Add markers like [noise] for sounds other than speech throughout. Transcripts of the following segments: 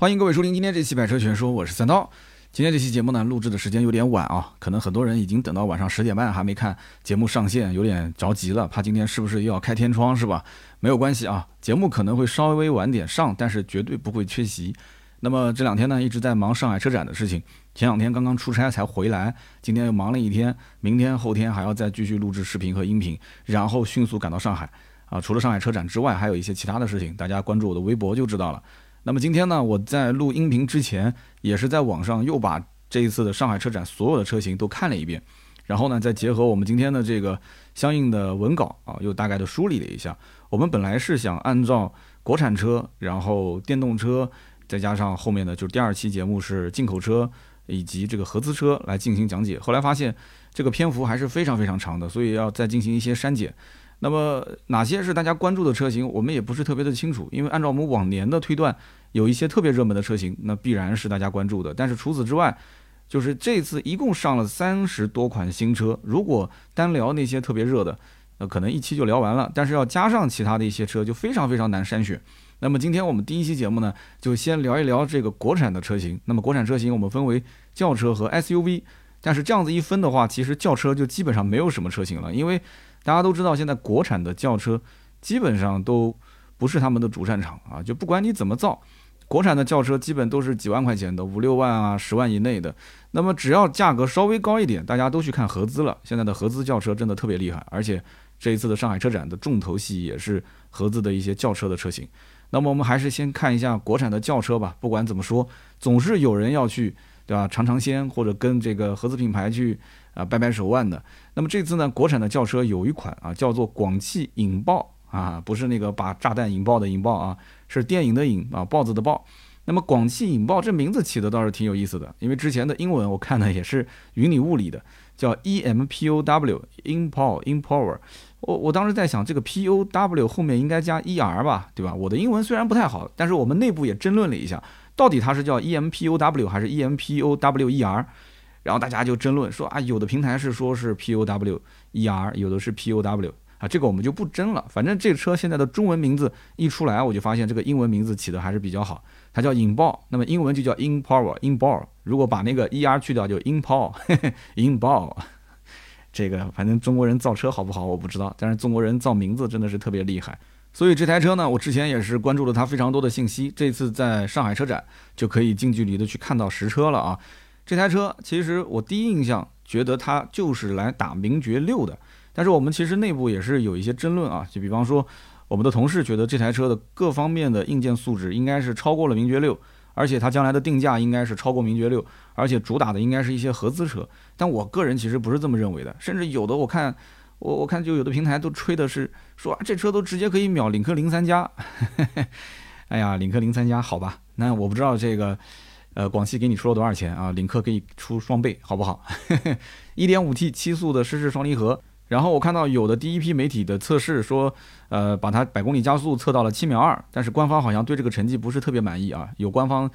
欢迎各位收听今天这期《百车全说》，我是三刀。今天这期节目呢，录制的时间有点晚啊，可能很多人已经等到晚上十点半还没看节目上线，有点着急了，怕今天是不是又要开天窗是吧？没有关系啊，节目可能会稍微晚点上，但是绝对不会缺席。那么这两天呢，一直在忙上海车展的事情，前两天刚刚出差才回来，今天又忙了一天，明天后天还要再继续录制视频和音频，然后迅速赶到上海啊。除了上海车展之外，还有一些其他的事情，大家关注我的微博就知道了。那么今天呢，我在录音频之前，也是在网上又把这一次的上海车展所有的车型都看了一遍，然后呢，再结合我们今天的这个相应的文稿啊，又大概的梳理了一下。我们本来是想按照国产车，然后电动车，再加上后面的就是第二期节目是进口车以及这个合资车来进行讲解，后来发现这个篇幅还是非常非常长的，所以要再进行一些删减。那么哪些是大家关注的车型，我们也不是特别的清楚，因为按照我们往年的推断，有一些特别热门的车型，那必然是大家关注的。但是除此之外，就是这次一共上了三十多款新车，如果单聊那些特别热的，那可能一期就聊完了。但是要加上其他的一些车，就非常非常难筛选。那么今天我们第一期节目呢，就先聊一聊这个国产的车型。那么国产车型我们分为轿车和 SUV，但是这样子一分的话，其实轿车就基本上没有什么车型了，因为。大家都知道，现在国产的轿车基本上都不是他们的主战场啊！就不管你怎么造，国产的轿车基本都是几万块钱的，五六万啊、十万以内的。那么只要价格稍微高一点，大家都去看合资了。现在的合资轿车真的特别厉害，而且这一次的上海车展的重头戏也是合资的一些轿车的车型。那么我们还是先看一下国产的轿车吧。不管怎么说，总是有人要去，对吧？尝尝鲜，或者跟这个合资品牌去。啊，掰掰手腕的。那么这次呢，国产的轿车有一款啊，叫做广汽引爆啊，不是那个把炸弹引爆的引爆啊，是电影的影啊，豹子的豹。那么广汽引爆这名字起的倒是挺有意思的，因为之前的英文我看的也是云里雾里的，叫 E M P O W，Impol Impower。我我当时在想，这个 P O W 后面应该加 E R 吧，对吧？我的英文虽然不太好，但是我们内部也争论了一下，到底它是叫 E M P O W 还是 E M P O W E R？然后大家就争论说啊，有的平台是说是 P O W E R，有的是 P O W 啊，这个我们就不争了。反正这车现在的中文名字一出来，我就发现这个英文名字起的还是比较好，它叫引爆，那么英文就叫 In Power，In Power。如果把那个 E R 去掉，就 In Power，In [laughs] Ball。[laughs] 这个反正中国人造车好不好我不知道，但是中国人造名字真的是特别厉害。所以这台车呢，我之前也是关注了它非常多的信息，这次在上海车展就可以近距离的去看到实车了啊。这台车其实我第一印象觉得它就是来打名爵六的，但是我们其实内部也是有一些争论啊，就比方说我们的同事觉得这台车的各方面的硬件素质应该是超过了名爵六，而且它将来的定价应该是超过名爵六，而且主打的应该是一些合资车，但我个人其实不是这么认为的，甚至有的我看我我看就有的平台都吹的是说啊这车都直接可以秒领克零三加，[laughs] 哎呀，领克零三加好吧，那我不知道这个。呃，广汽给你出了多少钱啊？领克给你出双倍，好不好？[laughs] 一点五 T 七速的湿式双离合，然后我看到有的第一批媒体的测试说，呃，把它百公里加速测到了七秒二，但是官方好像对这个成绩不是特别满意啊。有官方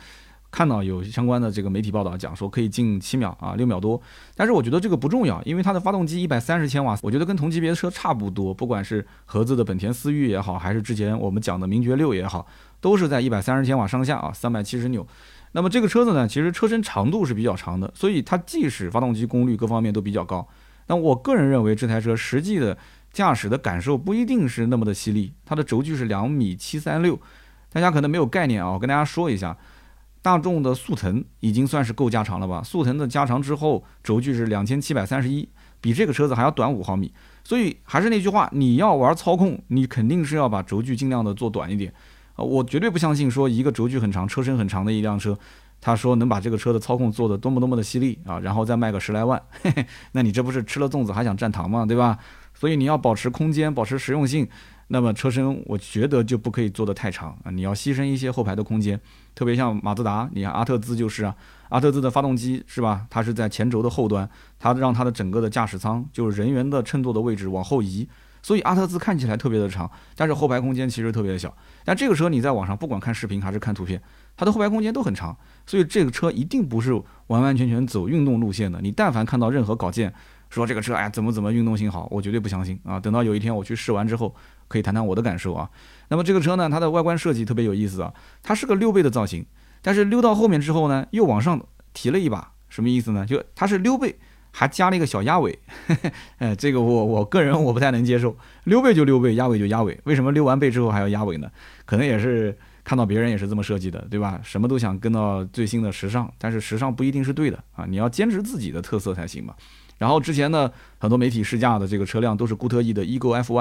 看到有相关的这个媒体报道讲说可以进七秒啊，六秒多，但是我觉得这个不重要，因为它的发动机一百三十千瓦，我觉得跟同级别的车差不多，不管是合资的本田思域也好，还是之前我们讲的名爵六也好，都是在一百三十千瓦上下啊，三百七十牛。那么这个车子呢，其实车身长度是比较长的，所以它即使发动机功率各方面都比较高，那我个人认为这台车实际的驾驶的感受不一定是那么的犀利。它的轴距是两米七三六，大家可能没有概念啊，我跟大家说一下，大众的速腾已经算是够加长了吧？速腾的加长之后，轴距是两千七百三十一，比这个车子还要短五毫米。所以还是那句话，你要玩操控，你肯定是要把轴距尽量的做短一点。啊，我绝对不相信说一个轴距很长、车身很长的一辆车，他说能把这个车的操控做得多么多么的犀利啊，然后再卖个十来万，嘿嘿，那你这不是吃了粽子还想蘸糖吗？对吧？所以你要保持空间、保持实用性，那么车身我觉得就不可以做得太长啊，你要牺牲一些后排的空间，特别像马自达，你看阿特兹就是啊，阿特兹的发动机是吧？它是在前轴的后端，它让它的整个的驾驶舱就是人员的乘坐的位置往后移。所以阿特兹看起来特别的长，但是后排空间其实特别的小。但这个车你在网上不管看视频还是看图片，它的后排空间都很长。所以这个车一定不是完完全全走运动路线的。你但凡看到任何稿件说这个车哎怎么怎么运动性好，我绝对不相信啊！等到有一天我去试完之后，可以谈谈我的感受啊。那么这个车呢，它的外观设计特别有意思啊，它是个溜背的造型。但是溜到后面之后呢，又往上提了一把，什么意思呢？就它是溜背，还加了一个小鸭尾，哎，[laughs] 这个我我个人我不太能接受，溜背就溜背，鸭尾就鸭尾，为什么溜完背之后还要鸭尾呢？可能也是看到别人也是这么设计的，对吧？什么都想跟到最新的时尚，但是时尚不一定是对的啊，你要坚持自己的特色才行嘛。然后之前呢，很多媒体试驾的这个车辆都是固特异的 Ego F1，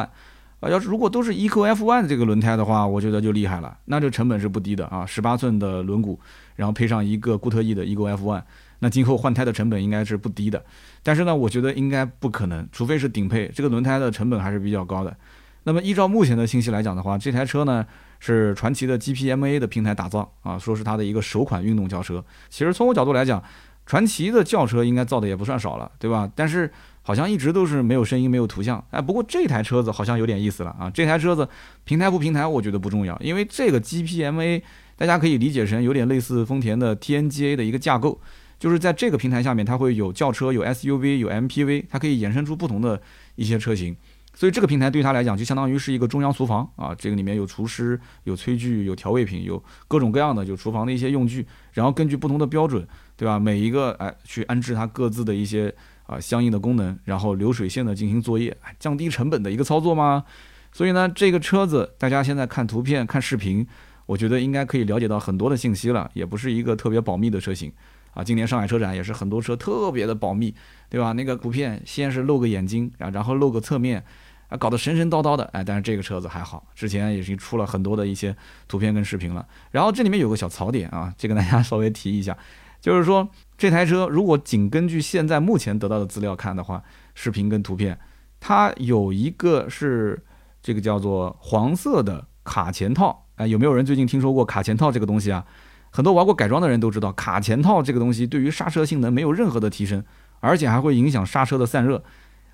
啊，要是如果都是 egof one 这个轮胎的话，我觉得就厉害了，那这成本是不低的啊，十八寸的轮毂，然后配上一个固特异的 Ego F1，那今后换胎的成本应该是不低的。但是呢，我觉得应该不可能，除非是顶配，这个轮胎的成本还是比较高的。那么依照目前的信息来讲的话，这台车呢是传祺的 GPMA 的平台打造啊，说是它的一个首款运动轿车。其实从我角度来讲，传祺的轿车应该造的也不算少了，对吧？但是好像一直都是没有声音、没有图像。哎，不过这台车子好像有点意思了啊！这台车子平台不平台，我觉得不重要，因为这个 GPMA 大家可以理解成有点类似丰田的 TNGA 的一个架构，就是在这个平台下面，它会有轿车、有 SUV、有 MPV，它可以衍生出不同的一些车型。所以这个平台对他来讲，就相当于是一个中央厨房啊，这个里面有厨师、有炊具、有调味品、有各种各样的就厨房的一些用具，然后根据不同的标准。对吧？每一个哎，去安置它各自的一些啊相应的功能，然后流水线的进行作业，降低成本的一个操作吗？所以呢，这个车子大家现在看图片、看视频，我觉得应该可以了解到很多的信息了，也不是一个特别保密的车型啊。今年上海车展也是很多车特别的保密，对吧？那个图片先是露个眼睛啊，然后露个侧面啊，搞得神神叨叨的，哎，但是这个车子还好，之前也是出了很多的一些图片跟视频了。然后这里面有个小槽点啊，这个大家 [laughs] 稍微提一下。就是说，这台车如果仅根据现在目前得到的资料看的话，视频跟图片，它有一个是这个叫做黄色的卡钳套。哎，有没有人最近听说过卡钳套这个东西啊？很多玩过改装的人都知道，卡钳套这个东西对于刹车性能没有任何的提升，而且还会影响刹车的散热。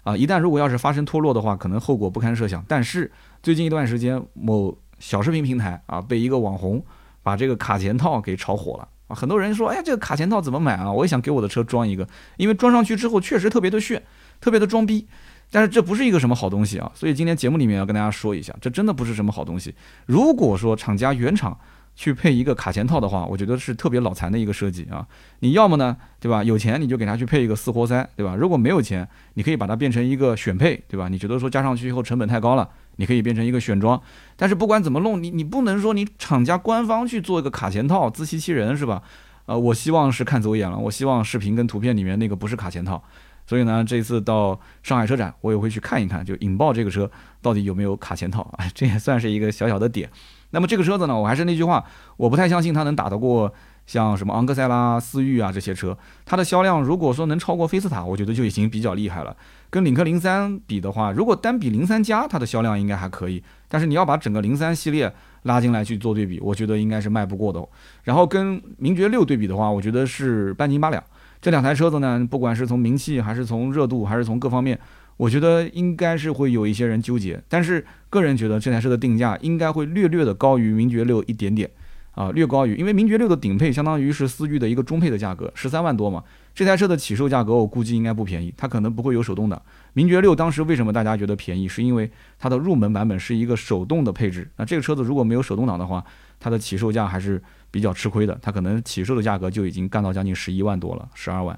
啊，一旦如果要是发生脱落的话，可能后果不堪设想。但是最近一段时间，某小视频平台啊，被一个网红把这个卡钳套给炒火了。啊，很多人说，哎呀，这个卡钳套怎么买啊？我也想给我的车装一个，因为装上去之后确实特别的炫，特别的装逼。但是这不是一个什么好东西啊，所以今天节目里面要跟大家说一下，这真的不是什么好东西。如果说厂家原厂去配一个卡钳套的话，我觉得是特别脑残的一个设计啊。你要么呢，对吧？有钱你就给他去配一个四活塞，对吧？如果没有钱，你可以把它变成一个选配，对吧？你觉得说加上去以后成本太高了。你可以变成一个选装，但是不管怎么弄，你你不能说你厂家官方去做一个卡钳套，自欺欺人是吧？呃，我希望是看走眼了，我希望视频跟图片里面那个不是卡钳套，所以呢，这次到上海车展，我也会去看一看，就引爆这个车到底有没有卡钳套，啊，这也算是一个小小的点。那么这个车子呢，我还是那句话，我不太相信它能打得过。像什么昂克赛拉、思域啊这些车，它的销量如果说能超过菲斯塔，我觉得就已经比较厉害了。跟领克零三比的话，如果单比零三加，它的销量应该还可以。但是你要把整个零三系列拉进来去做对比，我觉得应该是卖不过的。然后跟名爵六对比的话，我觉得是半斤八两。这两台车子呢，不管是从名气，还是从热度，还是从各方面，我觉得应该是会有一些人纠结。但是个人觉得这台车的定价应该会略略的高于名爵六一点点。啊，略高于，因为名爵六的顶配相当于是思域的一个中配的价格，十三万多嘛。这台车的起售价格我估计应该不便宜，它可能不会有手动挡。名爵六当时为什么大家觉得便宜，是因为它的入门版本是一个手动的配置。那这个车子如果没有手动挡的话，它的起售价还是比较吃亏的，它可能起售的价格就已经干到将近十一万多了，十二万。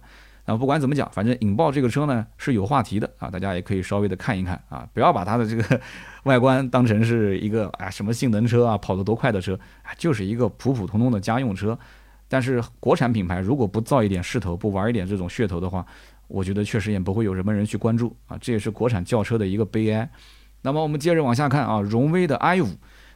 那不管怎么讲，反正引爆这个车呢是有话题的啊，大家也可以稍微的看一看啊，不要把它的这个 [laughs] 外观当成是一个啊什么性能车啊，跑得多快的车，就是一个普普通通的家用车。但是国产品牌如果不造一点势头，不玩一点这种噱头的话，我觉得确实也不会有什么人去关注啊，这也是国产轿车的一个悲哀。那么我们接着往下看啊，荣威的 i 五。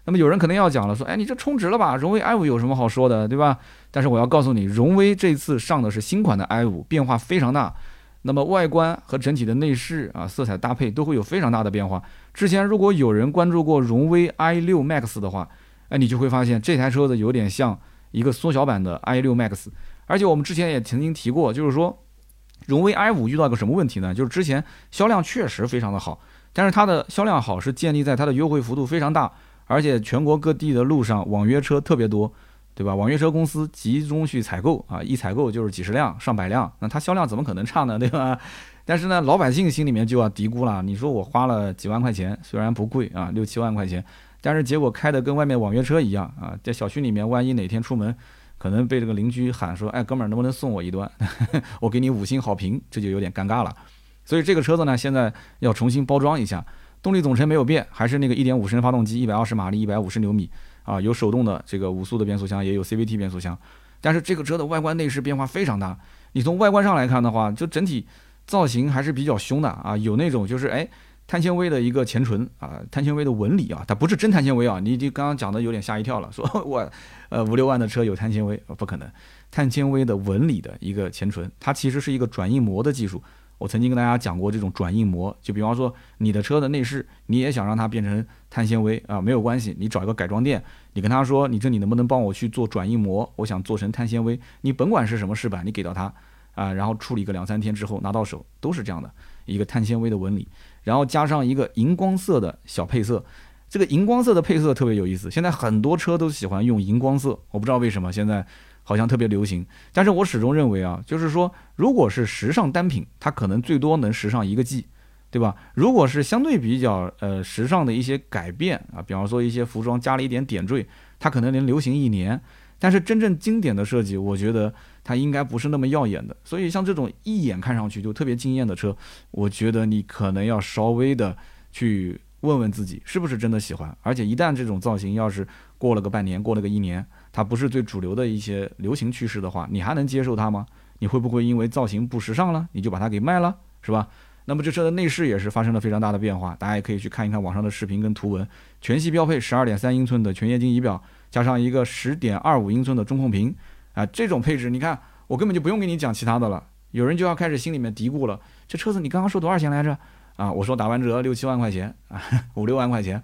那么有人可能要讲了，说，哎，你这充值了吧？荣威 i 五有什么好说的，对吧？但是我要告诉你，荣威这次上的是新款的 i 五，变化非常大。那么外观和整体的内饰啊，色彩搭配都会有非常大的变化。之前如果有人关注过荣威 i 六 max 的话，哎，你就会发现这台车子有点像一个缩小版的 i 六 max。而且我们之前也曾经提过，就是说，荣威 i 五遇到一个什么问题呢？就是之前销量确实非常的好，但是它的销量好是建立在它的优惠幅度非常大。而且全国各地的路上网约车特别多，对吧？网约车公司集中去采购啊，一采购就是几十辆、上百辆，那它销量怎么可能差呢？[laughs] 对吧？但是呢，老百姓心里面就要嘀咕了：你说我花了几万块钱，虽然不贵啊，六七万块钱，但是结果开的跟外面网约车一样啊，在小区里面，万一哪天出门可能被这个邻居喊说，哎，哥们儿能不能送我一段？[laughs] 我给你五星好评，这就有点尴尬了。所以这个车子呢，现在要重新包装一下，动力总成没有变，还是那个1.5升发动机，一百二十马力，一百五十牛米啊，有手动的这个五速的变速箱，也有 CVT 变速箱。但是这个车的外观内饰变化非常大，你从外观上来看的话，就整体造型还是比较凶的啊，有那种就是哎。碳纤维的一个前唇啊，碳纤维的纹理啊，它不是真碳纤维啊，你你刚刚讲的有点吓一跳了，说 [laughs] 我呃五六万的车有碳纤维，不可能，碳纤维的纹理的一个前唇，它其实是一个转印膜的技术。我曾经跟大家讲过这种转印膜，就比方说你的车的内饰，你也想让它变成碳纤维啊，没有关系，你找一个改装店，你跟他说，你这里能不能帮我去做转印膜，我想做成碳纤维，你甭管是什么饰板，你给到他啊，然后处理个两三天之后拿到手，都是这样的一个碳纤维的纹理。然后加上一个荧光色的小配色，这个荧光色的配色特别有意思。现在很多车都喜欢用荧光色，我不知道为什么现在好像特别流行。但是我始终认为啊，就是说，如果是时尚单品，它可能最多能时尚一个季，对吧？如果是相对比较呃时尚的一些改变啊，比方说一些服装加了一点点缀，它可能能流行一年。但是真正经典的设计，我觉得它应该不是那么耀眼的。所以像这种一眼看上去就特别惊艳的车，我觉得你可能要稍微的去问问自己是不是真的喜欢。而且一旦这种造型要是过了个半年，过了个一年，它不是最主流的一些流行趋势的话，你还能接受它吗？你会不会因为造型不时尚了，你就把它给卖了，是吧？那么这车的内饰也是发生了非常大的变化，大家也可以去看一看网上的视频跟图文。全系标配十二点三英寸的全液晶仪表。加上一个十点二五英寸的中控屏，啊，这种配置，你看我根本就不用跟你讲其他的了。有人就要开始心里面嘀咕了，这车子你刚刚说多少钱来着？啊，我说打完折六七万块钱啊，五六万块钱，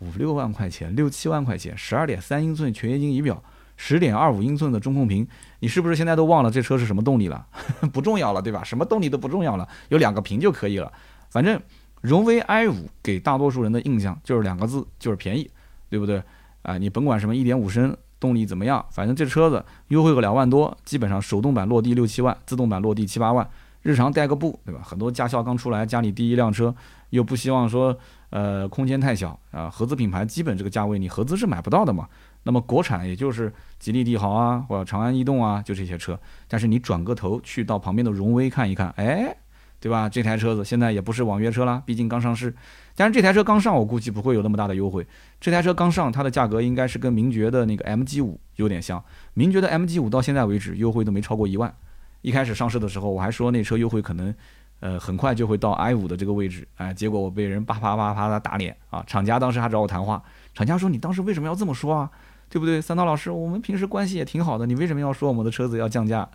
五六万块钱，六七万块钱，十二点三英寸全液晶仪表，十点二五英寸的中控屏，你是不是现在都忘了这车是什么动力了？[laughs] 不重要了，对吧？什么动力都不重要了，有两个屏就可以了。反正荣威 i 五给大多数人的印象就是两个字，就是便宜，对不对？啊，你甭管什么一点五升动力怎么样，反正这车子优惠个两万多，基本上手动版落地六七万，自动版落地七八万，日常带个步，对吧？很多驾校刚出来，家里第一辆车，又不希望说，呃，空间太小啊。合资品牌基本这个价位，你合资是买不到的嘛。那么国产也就是吉利帝豪啊，或者长安逸动啊，就这些车。但是你转个头去到旁边的荣威看一看，哎。对吧？这台车子现在也不是网约车了，毕竟刚上市。但是这台车刚上，我估计不会有那么大的优惠。这台车刚上，它的价格应该是跟名爵的那个 MG 五有点像。名爵的 MG 五到现在为止优惠都没超过一万。一开始上市的时候，我还说那车优惠可能，呃，很快就会到 i 五的这个位置。哎，结果我被人叭叭叭叭的打脸啊！厂家当时还找我谈话，厂家说你当时为什么要这么说啊？对不对？三刀老师，我们平时关系也挺好的，你为什么要说我们的车子要降价？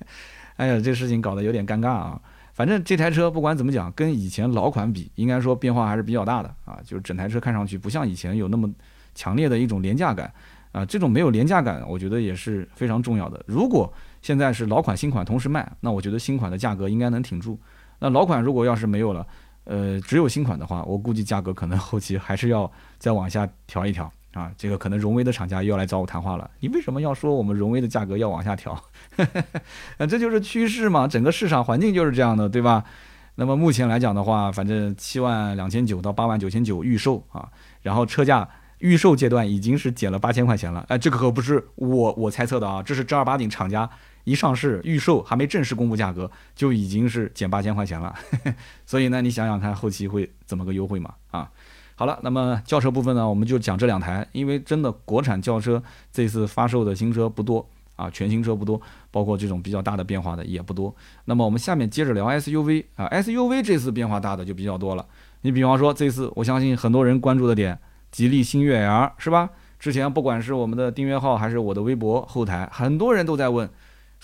[laughs] 哎呀，这事情搞得有点尴尬啊。反正这台车不管怎么讲，跟以前老款比，应该说变化还是比较大的啊。就是整台车看上去不像以前有那么强烈的一种廉价感啊。这种没有廉价感，我觉得也是非常重要的。如果现在是老款新款同时卖，那我觉得新款的价格应该能挺住。那老款如果要是没有了，呃，只有新款的话，我估计价格可能 [laughs] 后期还是要再往下调一调。啊，这个可能荣威的厂家又要来找我谈话了。你为什么要说我们荣威的价格要往下调？啊，[laughs] 这就是趋势嘛，整个市场环境就是这样的，对吧？那么目前来讲的话，反正七万两千九到八万九千九预售啊，然后车价预售阶段已经是减了八千块钱了。哎，这个可不是我我猜测的啊，这是正儿八经厂家一上市预售还没正式公布价格就已经是减八千块钱了。[laughs] 所以呢，你想想看后期会怎么个优惠嘛？啊？好了，那么轿车部分呢，我们就讲这两台，因为真的国产轿车这次发售的新车不多啊，全新车不多，包括这种比较大的变化的也不多。那么我们下面接着聊 SUV 啊，SUV 这次变化大的就比较多了。你比方说这次，我相信很多人关注的点，吉利星越 L 是吧？之前不管是我们的订阅号还是我的微博后台，很多人都在问。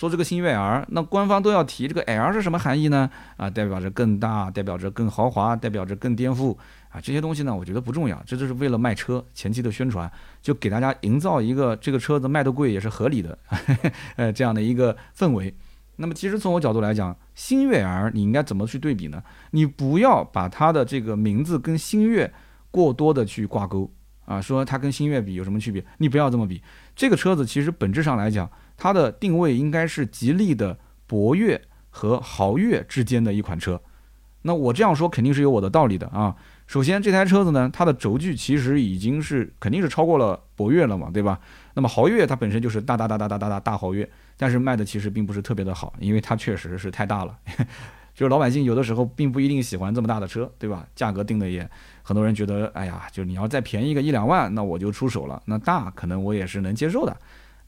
说这个星越 L，那官方都要提这个 L 是什么含义呢？啊，代表着更大，代表着更豪华，代表着更颠覆啊！这些东西呢，我觉得不重要，这就是为了卖车前期的宣传，就给大家营造一个这个车子卖的贵也是合理的，呃，这样的一个氛围。那么其实从我角度来讲，星越 L 你应该怎么去对比呢？你不要把它的这个名字跟星越过多的去挂钩啊，说它跟星越比有什么区别？你不要这么比，这个车子其实本质上来讲。它的定位应该是吉利的博越和豪越之间的一款车，那我这样说肯定是有我的道理的啊。首先，这台车子呢，它的轴距其实已经是肯定是超过了博越了嘛，对吧？那么豪越它本身就是大大大大大大大大豪越，但是卖的其实并不是特别的好，因为它确实是太大了。[laughs] 就是老百姓有的时候并不一定喜欢这么大的车，对吧？价格定的也很多人觉得，哎呀，就你要再便宜个一两万，那我就出手了。那大可能我也是能接受的。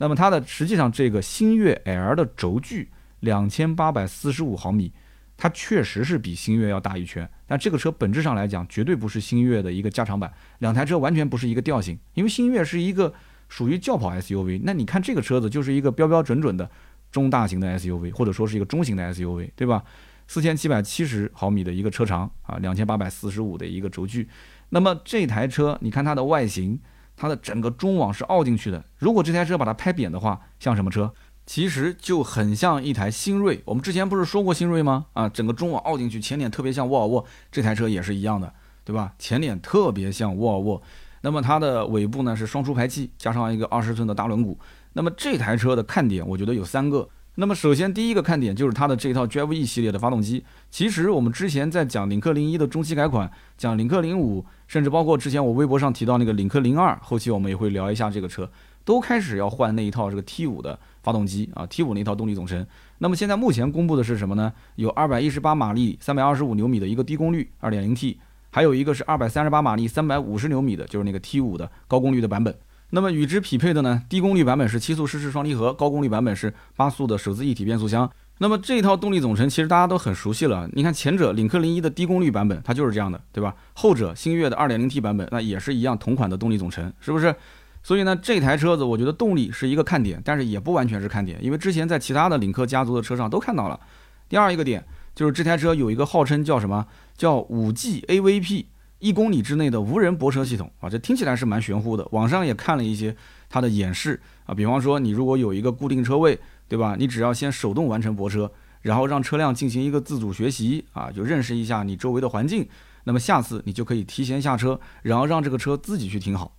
那么它的实际上这个星越 L 的轴距两千八百四十五毫米。它确实是比星越要大一圈，但这个车本质上来讲，绝对不是星越的一个加长版，两台车完全不是一个调性。因为星越是一个属于轿跑 SUV，那你看这个车子就是一个标标准准的中大型的 SUV，或者说是一个中型的 SUV，对吧？四千七百七十毫米的一个车长啊，两千八百四十五的一个轴距。那么这台车，你看它的外形，它的整个中网是凹进去的。如果这台车把它拍扁的话，像什么车？其实就很像一台新锐，我们之前不是说过新锐吗？啊，整个中网凹进去，前脸特别像沃尔沃，这台车也是一样的，对吧？前脸特别像沃尔沃，那么它的尾部呢是双出排气，加上一个二十寸的大轮毂。那么这台车的看点，我觉得有三个。那么首先第一个看点就是它的这套 Drive E 系列的发动机。其实我们之前在讲领克零一的中期改款，讲领克零五，甚至包括之前我微博上提到那个领克零二，后期我们也会聊一下这个车，都开始要换那一套这个 T 五的。发动机啊，T 五那套动力总成。那么现在目前公布的是什么呢？有二百一十八马力、三百二十五牛米的一个低功率二点零 T，还有一个是二百三十八马力、三百五十牛米的，就是那个 T 五的高功率的版本。那么与之匹配的呢，低功率版本是七速湿式双离合，高功率版本是八速的手自一体变速箱。那么这套动力总成其实大家都很熟悉了。你看前者领克零一的低功率版本，它就是这样的，对吧？后者星越的二点零 T 版本，那也是一样同款的动力总成，是不是？所以呢，这台车子我觉得动力是一个看点，但是也不完全是看点，因为之前在其他的领克家族的车上都看到了。第二一个点就是这台车有一个号称叫什么叫五 G AVP，一公里之内的无人泊车系统啊，这听起来是蛮玄乎的。网上也看了一些它的演示啊，比方说你如果有一个固定车位，对吧？你只要先手动完成泊车，然后让车辆进行一个自主学习啊，就认识一下你周围的环境，那么下次你就可以提前下车，然后让这个车自己去停好。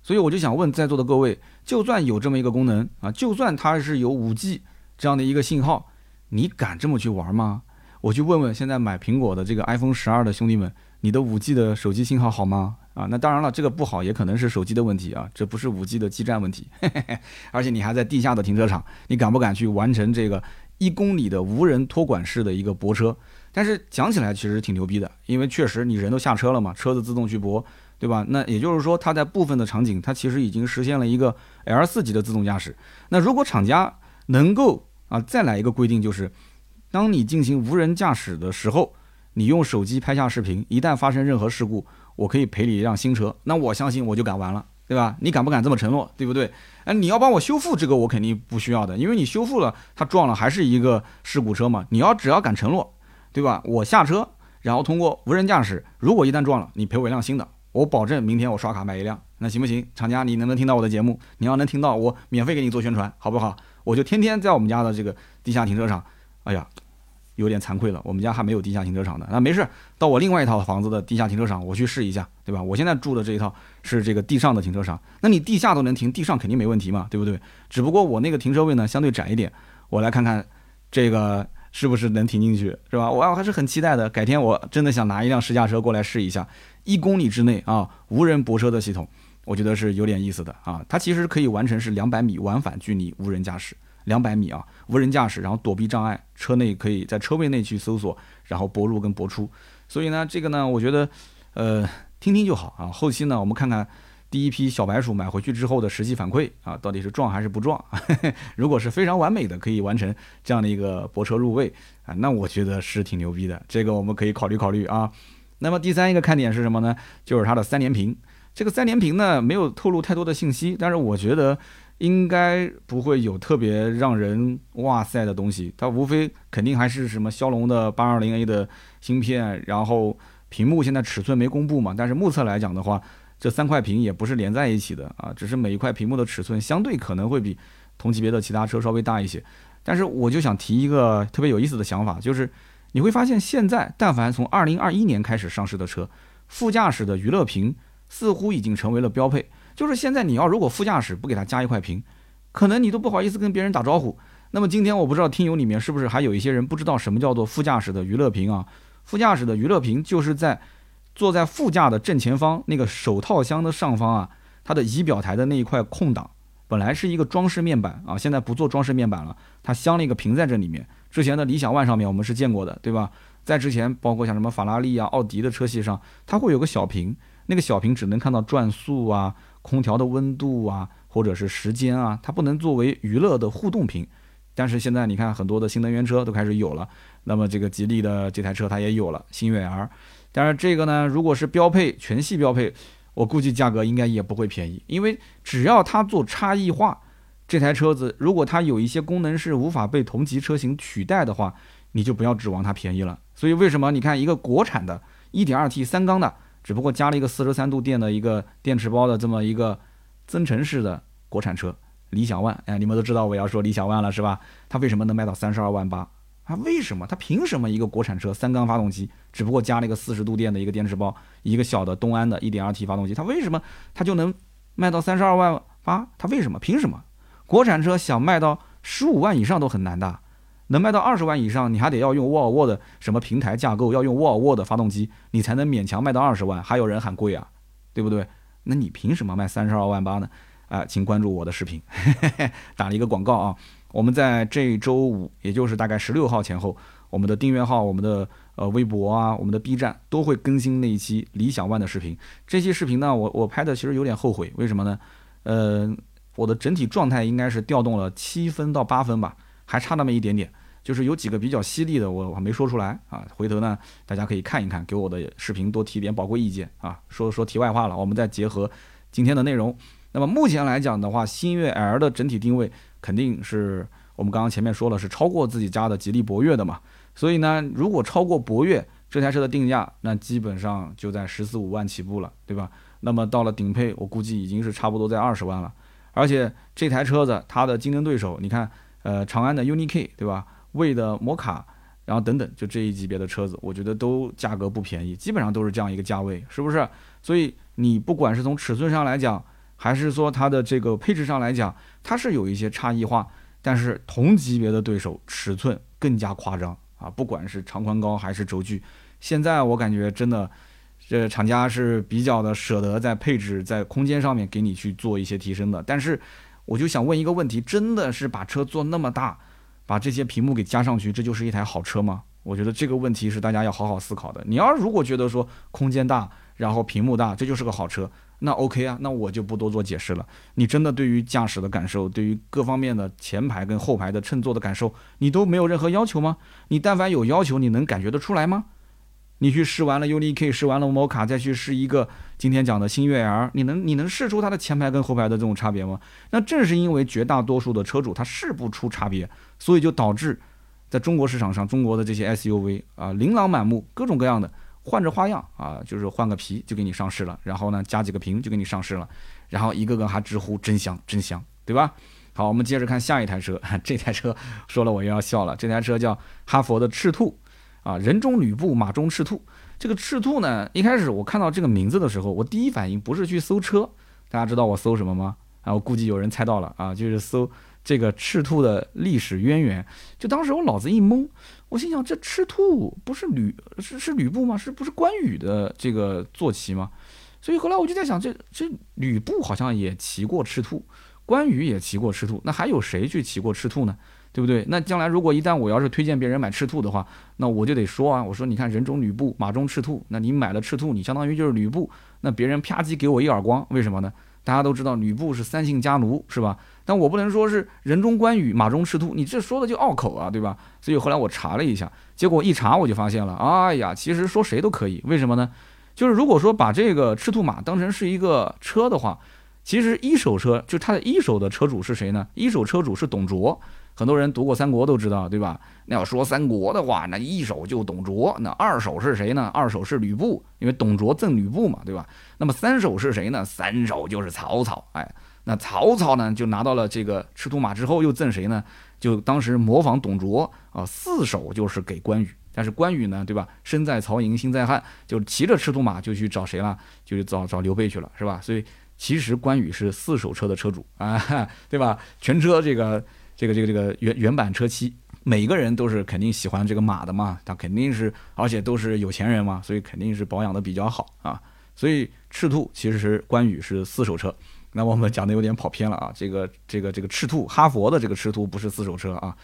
所以我就想问在座的各位，就算有这么一个功能啊，就算它是有五 G 这样的一个信号，你敢这么去玩吗？我去问问现在买苹果的这个 iPhone 十二的兄弟们，你的五 G 的手机信号好吗？啊，那当然了，这个不好也可能是手机的问题啊，这不是五 G 的基站问题。[laughs] 而且你还在地下的停车场，你敢不敢去完成这个一公里的无人托管式的一个泊车？但是讲起来其实挺牛逼的，因为确实你人都下车了嘛，车子自动去泊。对吧？那也就是说，它在部分的场景，它其实已经实现了一个 L 四级的自动驾驶。那如果厂家能够啊再来一个规定，就是当你进行无人驾驶的时候，你用手机拍下视频，一旦发生任何事故，我可以赔你一辆新车。那我相信我就敢玩了，对吧？你敢不敢这么承诺？对不对？哎，你要帮我修复这个，我肯定不需要的，因为你修复了，它撞了还是一个事故车嘛。你要只要敢承诺，对吧？我下车，然后通过无人驾驶，如果一旦撞了，你赔我一辆新的。我保证明天我刷卡买一辆，那行不行？厂家，你能不能听到我的节目？你要能听到，我免费给你做宣传，好不好？我就天天在我们家的这个地下停车场。哎呀，有点惭愧了，我们家还没有地下停车场的。那没事，到我另外一套房子的地下停车场，我去试一下，对吧？我现在住的这一套是这个地上的停车场，那你地下都能停，地上肯定没问题嘛，对不对？只不过我那个停车位呢相对窄一点，我来看看这个是不是能停进去，是吧？我还是很期待的。改天我真的想拿一辆试驾车过来试一下。一公里之内啊，无人泊车的系统，我觉得是有点意思的啊。它其实可以完成是两百米往返距离无人驾驶，两百米啊，无人驾驶，然后躲避障碍，车内可以在车位内去搜索，然后泊入跟泊出。所以呢，这个呢，我觉得，呃，听听就好啊。后期呢，我们看看第一批小白鼠买回去之后的实际反馈啊，到底是撞还是不撞？[laughs] 如果是非常完美的，可以完成这样的一个泊车入位啊，那我觉得是挺牛逼的。这个我们可以考虑考虑啊。那么第三一个看点是什么呢？就是它的三连屏。这个三连屏呢，没有透露太多的信息，但是我觉得应该不会有特别让人哇塞的东西。它无非肯定还是什么骁龙的八二零 A 的芯片，然后屏幕现在尺寸没公布嘛，但是目测来讲的话，这三块屏也不是连在一起的啊，只是每一块屏幕的尺寸相对可能会比同级别的其他车稍微大一些。但是我就想提一个特别有意思的想法，就是。你会发现，现在但凡从二零二一年开始上市的车，副驾驶的娱乐屏似乎已经成为了标配。就是现在，你要如果副驾驶不给他加一块屏，可能你都不好意思跟别人打招呼。那么今天我不知道听友里面是不是还有一些人不知道什么叫做副驾驶的娱乐屏啊？副驾驶的娱乐屏就是在坐在副驾的正前方那个手套箱的上方啊，它的仪表台的那一块空档，本来是一个装饰面板啊，现在不做装饰面板了，它镶了一个屏在这里面。之前的理想 ONE 上面我们是见过的，对吧？在之前，包括像什么法拉利啊、奥迪的车系上，它会有个小屏，那个小屏只能看到转速啊、空调的温度啊，或者是时间啊，它不能作为娱乐的互动屏。但是现在你看，很多的新能源车都开始有了，那么这个吉利的这台车它也有了星越 L。但是这个呢，如果是标配全系标配，我估计价格应该也不会便宜，因为只要它做差异化，这台车子如果它有一些功能是无法被同级车型取代的话，你就不要指望它便宜了。所以为什么你看一个国产的 1.2T 三缸的，只不过加了一个43度电的一个电池包的这么一个增程式的国产车，理想 ONE，哎，你们都知道我要说理想 ONE 了是吧？它为什么能卖到三十二万八？它为什么？它凭什么一个国产车三缸发动机，只不过加了一个四十度电的一个电池包，一个小的东安的 1.2T 发动机，它为什么它就能卖到三十二万八？它为什么？凭什么？国产车想卖到十五万以上都很难的，能卖到二十万以上，你还得要用沃尔沃的什么平台架构，要用沃尔沃的发动机，你才能勉强卖到二十万。还有人喊贵啊，对不对？那你凭什么卖三十二万八呢？啊，请关注我的视频，[laughs] 打了一个广告啊。我们在这周五，也就是大概十六号前后，我们的订阅号、我们的呃微博啊、我们的 B 站都会更新那一期理想 ONE 的视频。这期视频呢，我我拍的其实有点后悔，为什么呢？呃，我的整体状态应该是调动了七分到八分吧，还差那么一点点，就是有几个比较犀利的，我还没说出来啊。回头呢，大家可以看一看，给我的视频多提点宝贵意见啊。说说题外话了，我们再结合今天的内容。那么目前来讲的话，星越 L 的整体定位。肯定是我们刚刚前面说了，是超过自己家的吉利博越的嘛。所以呢，如果超过博越这台车的定价，那基本上就在十四五万起步了，对吧？那么到了顶配，我估计已经是差不多在二十万了。而且这台车子它的竞争对手，你看，呃，长安的 UNI-K，对吧？魏的摩卡，然后等等，就这一级别的车子，我觉得都价格不便宜，基本上都是这样一个价位，是不是？所以你不管是从尺寸上来讲，还是说它的这个配置上来讲，它是有一些差异化，但是同级别的对手尺寸更加夸张啊！不管是长宽高还是轴距，现在我感觉真的，这厂家是比较的舍得在配置、在空间上面给你去做一些提升的。但是，我就想问一个问题：真的是把车做那么大，把这些屏幕给加上去，这就是一台好车吗？我觉得这个问题是大家要好好思考的。你要如果觉得说空间大，然后屏幕大，这就是个好车。那 OK 啊，那我就不多做解释了。你真的对于驾驶的感受，对于各方面的前排跟后排的乘坐的感受，你都没有任何要求吗？你但凡有要求，你能感觉得出来吗？你去试完了 UNI-K，试完了摩卡，再去试一个今天讲的星越 L，你能你能试出它的前排跟后排的这种差别吗？那正是因为绝大多数的车主他试不出差别，所以就导致在中国市场上，中国的这些 SUV 啊，琳琅满目，各种各样的。换着花样啊，就是换个皮就给你上市了，然后呢加几个屏就给你上市了，然后一个个还直呼真香真香，对吧？好，我们接着看下一台车，[laughs] 这台车说了我又要笑了，这台车叫哈佛的赤兔啊，人中吕布马中赤兔。这个赤兔呢，一开始我看到这个名字的时候，我第一反应不是去搜车，大家知道我搜什么吗？啊，我估计有人猜到了啊，就是搜这个赤兔的历史渊源。就当时我脑子一懵。我心想，这赤兔不是吕是是吕布吗？是不是关羽的这个坐骑吗？所以后来我就在想，这这吕布好像也骑过赤兔，关羽也骑过赤兔，那还有谁去骑过赤兔呢？对不对？那将来如果一旦我要是推荐别人买赤兔的话，那我就得说啊，我说你看人中吕布，马中赤兔，那你买了赤兔，你相当于就是吕布，那别人啪叽给我一耳光，为什么呢？大家都知道吕布是三姓家奴，是吧？但我不能说是人中关羽，马中赤兔，你这说的就拗口啊，对吧？所以后来我查了一下，结果一查我就发现了，哎呀，其实说谁都可以，为什么呢？就是如果说把这个赤兔马当成是一个车的话，其实一手车就它的一手的车主是谁呢？一手车主是董卓。很多人读过三国都知道，对吧？那要说三国的话，那一手就董卓，那二手是谁呢？二手是吕布，因为董卓赠吕布嘛，对吧？那么三手是谁呢？三手就是曹操，哎，那曹操呢就拿到了这个赤兔马之后，又赠谁呢？就当时模仿董卓啊，四手就是给关羽，但是关羽呢，对吧？身在曹营心在汉，就骑着赤兔马就去找谁了？就去找找刘备去了，是吧？所以其实关羽是四手车的车主 [laughs] 啊，对吧？全车这个。这个这个这个原原版车漆，每个人都是肯定喜欢这个马的嘛，他肯定是，而且都是有钱人嘛，所以肯定是保养的比较好啊。所以赤兔其实是关羽是四手车，那我们讲的有点跑偏了啊。这个这个这个赤兔，哈佛的这个赤兔不是四手车啊，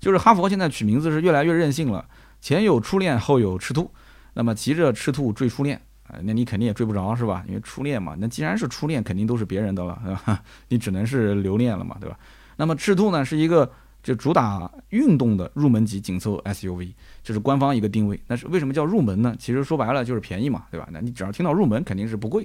就是哈佛现在取名字是越来越任性了，前有初恋，后有赤兔，那么骑着赤兔追初恋，那你肯定也追不着是吧？因为初恋嘛，那既然是初恋，肯定都是别人的了，[laughs] 你只能是留恋了嘛，对吧？那么赤兔呢是一个。就主打运动的入门级紧凑 SUV，这是官方一个定位。那是为什么叫入门呢？其实说白了就是便宜嘛，对吧？那你只要听到入门，肯定是不贵。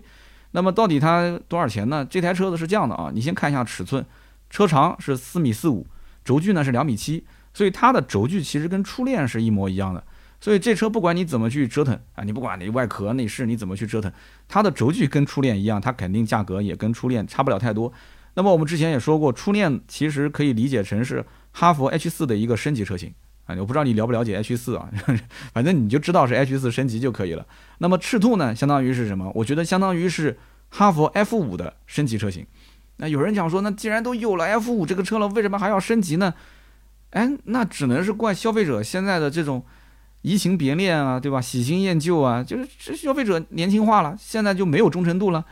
那么到底它多少钱呢？这台车子是这样的啊，你先看一下尺寸，车长是四米四五，轴距呢是两米七，所以它的轴距其实跟初恋是一模一样的。所以这车不管你怎么去折腾啊，你不管你外壳内饰你怎么去折腾，它的轴距跟初恋一样，它肯定价格也跟初恋差不了太多。那么我们之前也说过，初恋其实可以理解成是。哈弗 H 四的一个升级车型啊，我不知道你了不了解 H 四啊，[laughs] 反正你就知道是 H 四升级就可以了。那么赤兔呢，相当于是什么？我觉得相当于是哈弗 F 五的升级车型。那有人讲说，那既然都有了 F 五这个车了，为什么还要升级呢？哎，那只能是怪消费者现在的这种移情别恋啊，对吧？喜新厌旧啊，就是这消费者年轻化了，现在就没有忠诚度了。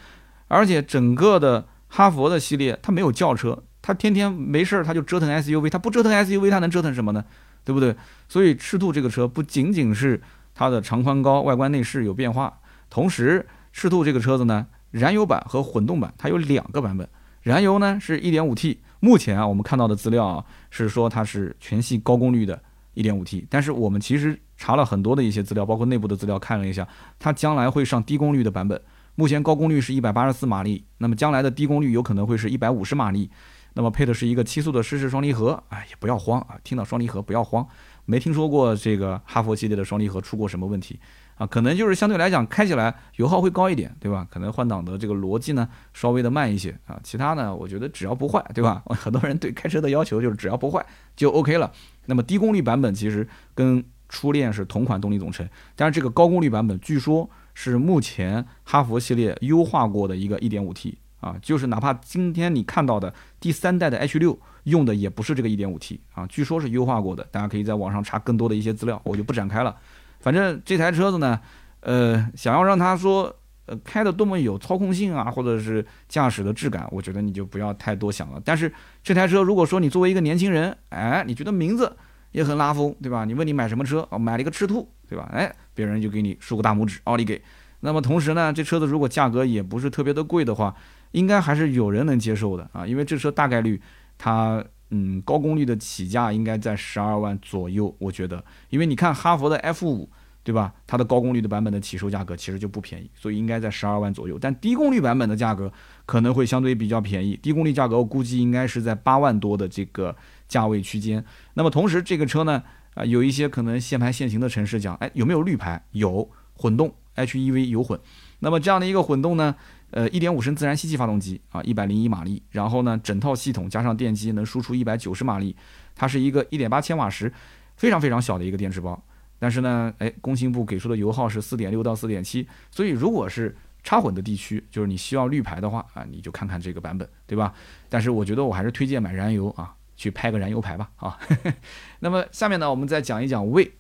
而且整个的哈佛的系列，它没有轿车。他天天没事儿，他就折腾 SUV，他不折腾 SUV，他能折腾什么呢？对不对？所以赤兔这个车不仅仅是它的长宽高、外观内饰有变化，同时赤兔这个车子呢，燃油版和混动版它有两个版本。燃油呢是 1.5T，目前啊我们看到的资料啊是说它是全系高功率的 1.5T，但是我们其实查了很多的一些资料，包括内部的资料看了一下，它将来会上低功率的版本。目前高功率是一百八十四马力，那么将来的低功率有可能会是一百五十马力。那么配的是一个七速的湿式双离合，哎，也不要慌啊！听到双离合不要慌，没听说过这个哈佛系列的双离合出过什么问题啊？可能就是相对来讲开起来油耗会高一点，对吧？可能换挡的这个逻辑呢稍微的慢一些啊。其他呢，我觉得只要不坏，对吧？[laughs] 很多人对开车的要求就是只要不坏就 OK 了。那么低功率版本其实跟初恋是同款动力总成，但是这个高功率版本据说是目前哈弗系列优化过的一个 1.5T。啊，就是哪怕今天你看到的第三代的 H 六用的也不是这个 1.5T 啊，据说是优化过的，大家可以在网上查更多的一些资料，我就不展开了。反正这台车子呢，呃，想要让它说呃开的多么有操控性啊，或者是驾驶的质感，我觉得你就不要太多想了。但是这台车如果说你作为一个年轻人，哎，你觉得名字也很拉风，对吧？你问你买什么车啊？买了一个赤兔，对吧？哎，别人就给你竖个大拇指，奥利给。那么同时呢，这车子如果价格也不是特别的贵的话，应该还是有人能接受的啊，因为这车大概率它嗯高功率的起价应该在十二万左右，我觉得，因为你看哈佛的 F 五对吧，它的高功率的版本的起售价格其实就不便宜，所以应该在十二万左右。但低功率版本的价格可能会相对比较便宜，低功率价格我估计应该是在八万多的这个价位区间。那么同时这个车呢啊有一些可能限牌限行的城市讲，哎有没有绿牌？有混动 HEV 有混，那么这样的一个混动呢？呃，一点五升自然吸气发动机啊，一百零一马力，然后呢，整套系统加上电机能输出一百九十马力，它是一个一点八千瓦时，非常非常小的一个电池包。但是呢，哎，工信部给出的油耗是四点六到四点七，所以如果是插混的地区，就是你需要绿牌的话啊，你就看看这个版本，对吧？但是我觉得我还是推荐买燃油啊，去拍个燃油牌吧啊。[laughs] 那么下面呢，我们再讲一讲魏，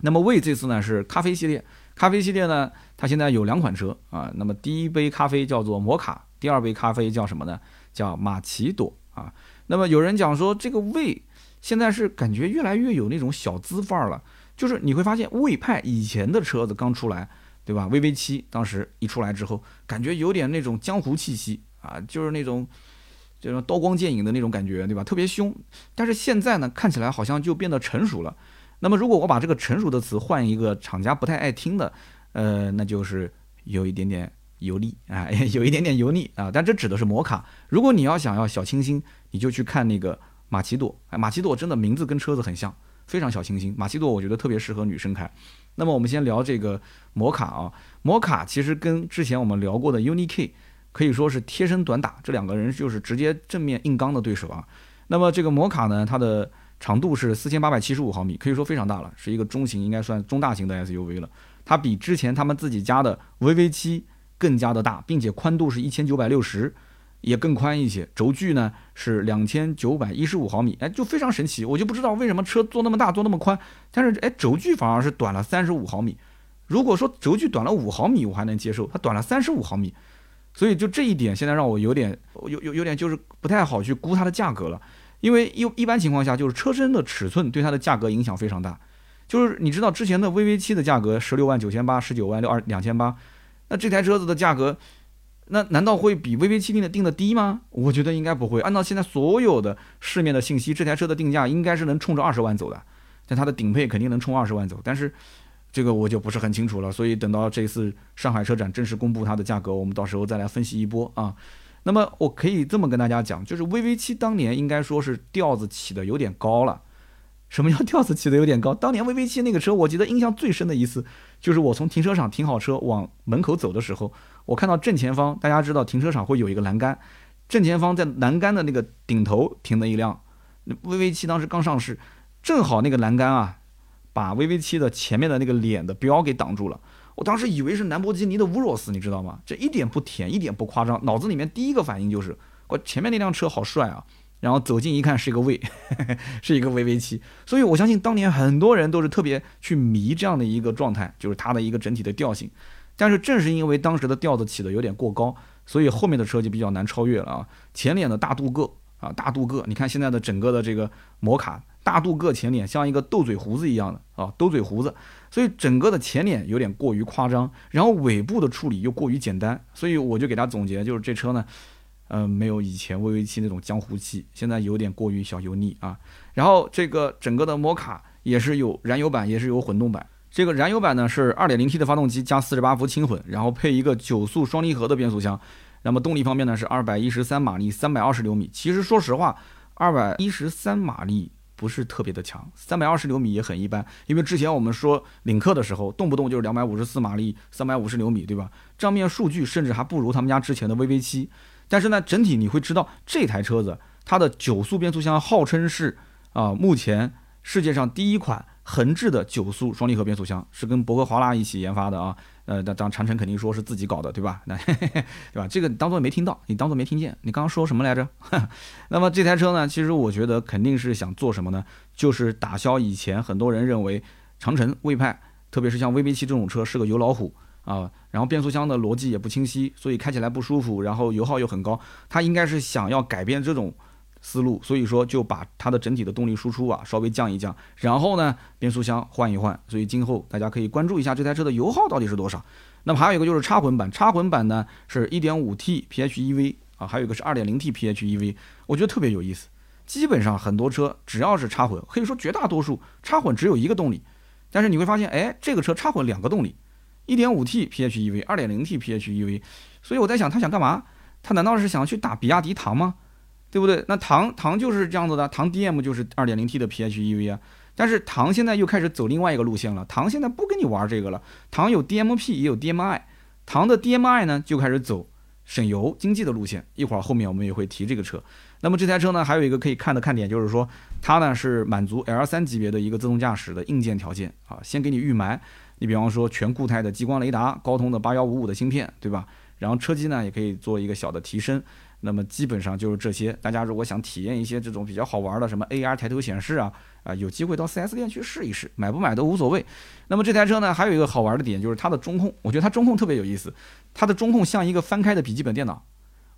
那么魏这次呢是咖啡系列。咖啡系列呢，它现在有两款车啊。那么第一杯咖啡叫做摩卡，第二杯咖啡叫什么呢？叫马奇朵啊。那么有人讲说，这个魏现在是感觉越来越有那种小资范儿了。就是你会发现，魏派以前的车子刚出来，对吧？VV 七当时一出来之后，感觉有点那种江湖气息啊，就是那种这种刀光剑影的那种感觉，对吧？特别凶。但是现在呢，看起来好像就变得成熟了。那么，如果我把这个成熟的词换一个厂家不太爱听的，呃，那就是有一点点油腻啊，[laughs] 有一点点油腻啊。但这指的是摩卡。如果你要想要小清新，你就去看那个马奇朵。哎，马奇朵真的名字跟车子很像，非常小清新。马奇朵我觉得特别适合女生开。那么我们先聊这个摩卡啊，摩卡其实跟之前我们聊过的 UNI K 可以说是贴身短打，这两个人就是直接正面硬刚的对手啊。那么这个摩卡呢，它的长度是四千八百七十五毫米，可以说非常大了，是一个中型，应该算中大型的 SUV 了。它比之前他们自己家的 VV 七更加的大，并且宽度是一千九百六十。也更宽一些，轴距呢是两千九百一十五毫米，哎，就非常神奇，我就不知道为什么车做那么大，做那么宽，但是哎，轴距反而是短了三十五毫米。如果说轴距短了五毫米，我还能接受，它短了三十五毫米，所以就这一点现在让我有点有有有点就是不太好去估它的价格了，因为一一般情况下就是车身的尺寸对它的价格影响非常大。就是你知道之前的 VV 七的价格十六万九千八，十九万六二两千八，那这台车子的价格，那难道会比 VV 七定的定的低吗？我觉得应该不会。按照现在所有的市面的信息，这台车的定价应该是能冲着二十万走的，但它的顶配肯定能冲二十万走。但是这个我就不是很清楚了，所以等到这次上海车展正式公布它的价格，我们到时候再来分析一波啊。那么我可以这么跟大家讲，就是 VV 七当年应该说是调子起的有点高了。什么叫调子起的有点高？当年 VV 七那个车，我记得印象最深的一次，就是我从停车场停好车往门口走的时候，我看到正前方，大家知道停车场会有一个栏杆，正前方在栏杆的那个顶头停了一辆 VV 七，当时刚上市，正好那个栏杆啊，把 VV 七的前面的那个脸的标给挡住了。我当时以为是兰博基尼的乌若斯，你知道吗？这一点不甜，一点不夸张，脑子里面第一个反应就是，我前面那辆车好帅啊。然后走近一看，[laughs] 是一个 V，是一个 VV 七，所以我相信当年很多人都是特别去迷这样的一个状态，就是它的一个整体的调性。但是正是因为当时的调子起的有点过高，所以后面的车就比较难超越了啊。前脸的大镀铬啊，大镀铬，你看现在的整个的这个摩卡大镀铬前脸像一个斗嘴胡子一样的啊，斗嘴胡子，所以整个的前脸有点过于夸张，然后尾部的处理又过于简单，所以我就给他总结，就是这车呢。嗯，没有以前 VV 七那种江湖气，现在有点过于小油腻啊。然后这个整个的摩卡也是有燃油版，也是有混动版。这个燃油版呢是 2.0T 的发动机加48伏轻混，然后配一个九速双离合的变速箱。那么动力方面呢是213马力，320牛米。其实说实话，213马力不是特别的强三百二十牛米也很一般。因为之前我们说领克的时候，动不动就是两百五十四马力三百五十牛米，对吧？账面数据甚至还不如他们家之前的 VV 七。但是呢，整体你会知道这台车子它的九速变速箱号称是啊，目前世界上第一款横置的九速双离合变速箱，是跟博格华纳一起研发的啊。呃，当当长城肯定说是自己搞的，对吧？那 [laughs] 对吧？这个当做没听到，你当做没听见。你刚刚说什么来着？[laughs] 那么这台车呢，其实我觉得肯定是想做什么呢？就是打消以前很多人认为长城、魏派，特别是像 VV 七这种车是个油老虎。啊，然后变速箱的逻辑也不清晰，所以开起来不舒服，然后油耗又很高。它应该是想要改变这种思路，所以说就把它的整体的动力输出啊稍微降一降，然后呢变速箱换一换。所以今后大家可以关注一下这台车的油耗到底是多少。那么还有一个就是插混版，插混版呢是 1.5T PHEV 啊，还有一个是 2.0T PHEV，我觉得特别有意思。基本上很多车只要是插混，可以说绝大多数插混只有一个动力，但是你会发现，哎，这个车插混两个动力。一点五 T PHEV，二点零 T PHEV，所以我在想，他想干嘛？他难道是想去打比亚迪唐吗？对不对？那唐唐就是这样子的，唐 DM 就是二点零 T 的 PHEV 啊。但是唐现在又开始走另外一个路线了，唐现在不跟你玩这个了。唐有 DMP 也有 DMI，唐的 DMI 呢就开始走省油经济的路线。一会儿后面我们也会提这个车。那么这台车呢，还有一个可以看的看点就是说，它呢是满足 L 三级别的一个自动驾驶的硬件条件啊，先给你预埋。你比方说全固态的激光雷达，高通的八幺五五的芯片，对吧？然后车机呢也可以做一个小的提升。那么基本上就是这些。大家如果想体验一些这种比较好玩的，什么 AR 抬头显示啊，啊，有机会到 4S 店去试一试，买不买都无所谓。那么这台车呢，还有一个好玩的点就是它的中控，我觉得它中控特别有意思。它的中控像一个翻开的笔记本电脑。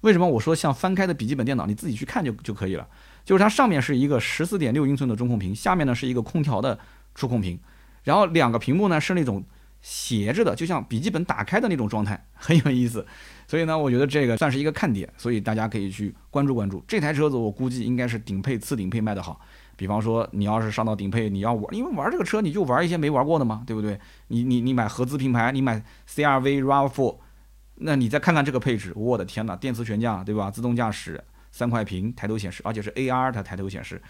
为什么我说像翻开的笔记本电脑？你自己去看就就可以了。就是它上面是一个十四点六英寸的中控屏，下面呢是一个空调的触控屏。然后两个屏幕呢是那种斜着的，就像笔记本打开的那种状态，[laughs] 很有意思。所以呢，我觉得这个算是一个看点，所以大家可以去关注关注这台车子。我估计应该是顶配、次顶配卖得好。比方说，你要是上到顶配，你要玩，因为玩这个车你就玩一些没玩过的嘛，对不对？你你你买合资品牌，你买 CRV、RAV4，那你再看看这个配置，我的天哪，电磁悬架对吧？自动驾驶，三块屏，抬头显示，而且是 AR 它抬头显示，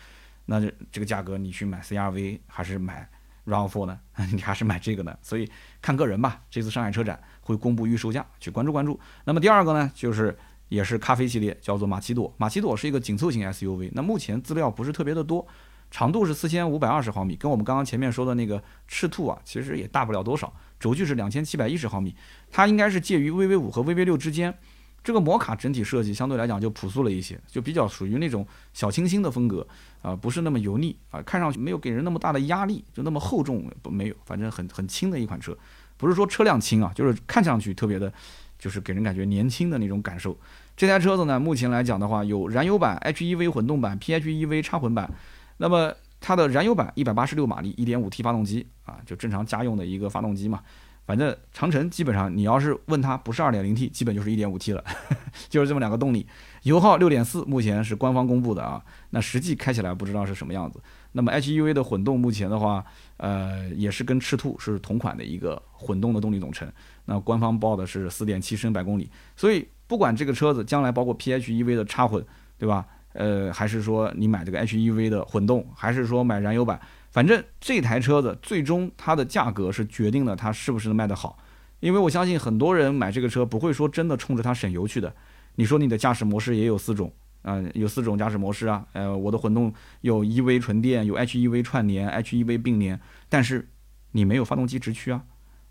那这个价格你去买 CRV 还是买？RAV4 呢？[laughs] 你还是买这个呢？所以看个人吧。这次上海车展会公布预售价，去关注关注。那么第二个呢，就是也是咖啡系列，叫做马奇朵。马奇朵是一个紧凑型 SUV。那目前资料不是特别的多，长度是四千五百二十毫米，跟我们刚刚前面说的那个赤兔啊，其实也大不了多少。轴距是两千七百一十毫米，它应该是介于 VV 五和 VV 六之间。这个摩卡整体设计相对来讲就朴素了一些，就比较属于那种小清新的风格啊，不是那么油腻啊，看上去没有给人那么大的压力，就那么厚重没有，反正很很轻的一款车，不是说车辆轻啊，就是看上去特别的，就是给人感觉年轻的那种感受。这台车子呢，目前来讲的话，有燃油版、HEV 混动版、PHEV 插混版。那么它的燃油版一百八十六马力，一点五 T 发动机啊，就正常家用的一个发动机嘛。反正长城基本上你要是问它不是二点零 T，基本就是一点五 T 了，[laughs] 就是这么两个动力。油耗六点四，目前是官方公布的啊。那实际开起来不知道是什么样子。那么 HEV 的混动目前的话，呃，也是跟赤兔是同款的一个混动的动力总成。那官方报的是四点七升百公里，所以。不管这个车子将来包括 PHEV 的插混，对吧？呃，还是说你买这个 HEV 的混动，还是说买燃油版，反正这台车子最终它的价格是决定了它是不是能卖得好。因为我相信很多人买这个车不会说真的冲着它省油去的。你说你的驾驶模式也有四种，啊，有四种驾驶模式啊。呃，我的混动有 EV 纯电，有 HEV 串联，HEV 并联，但是你没有发动机直驱啊。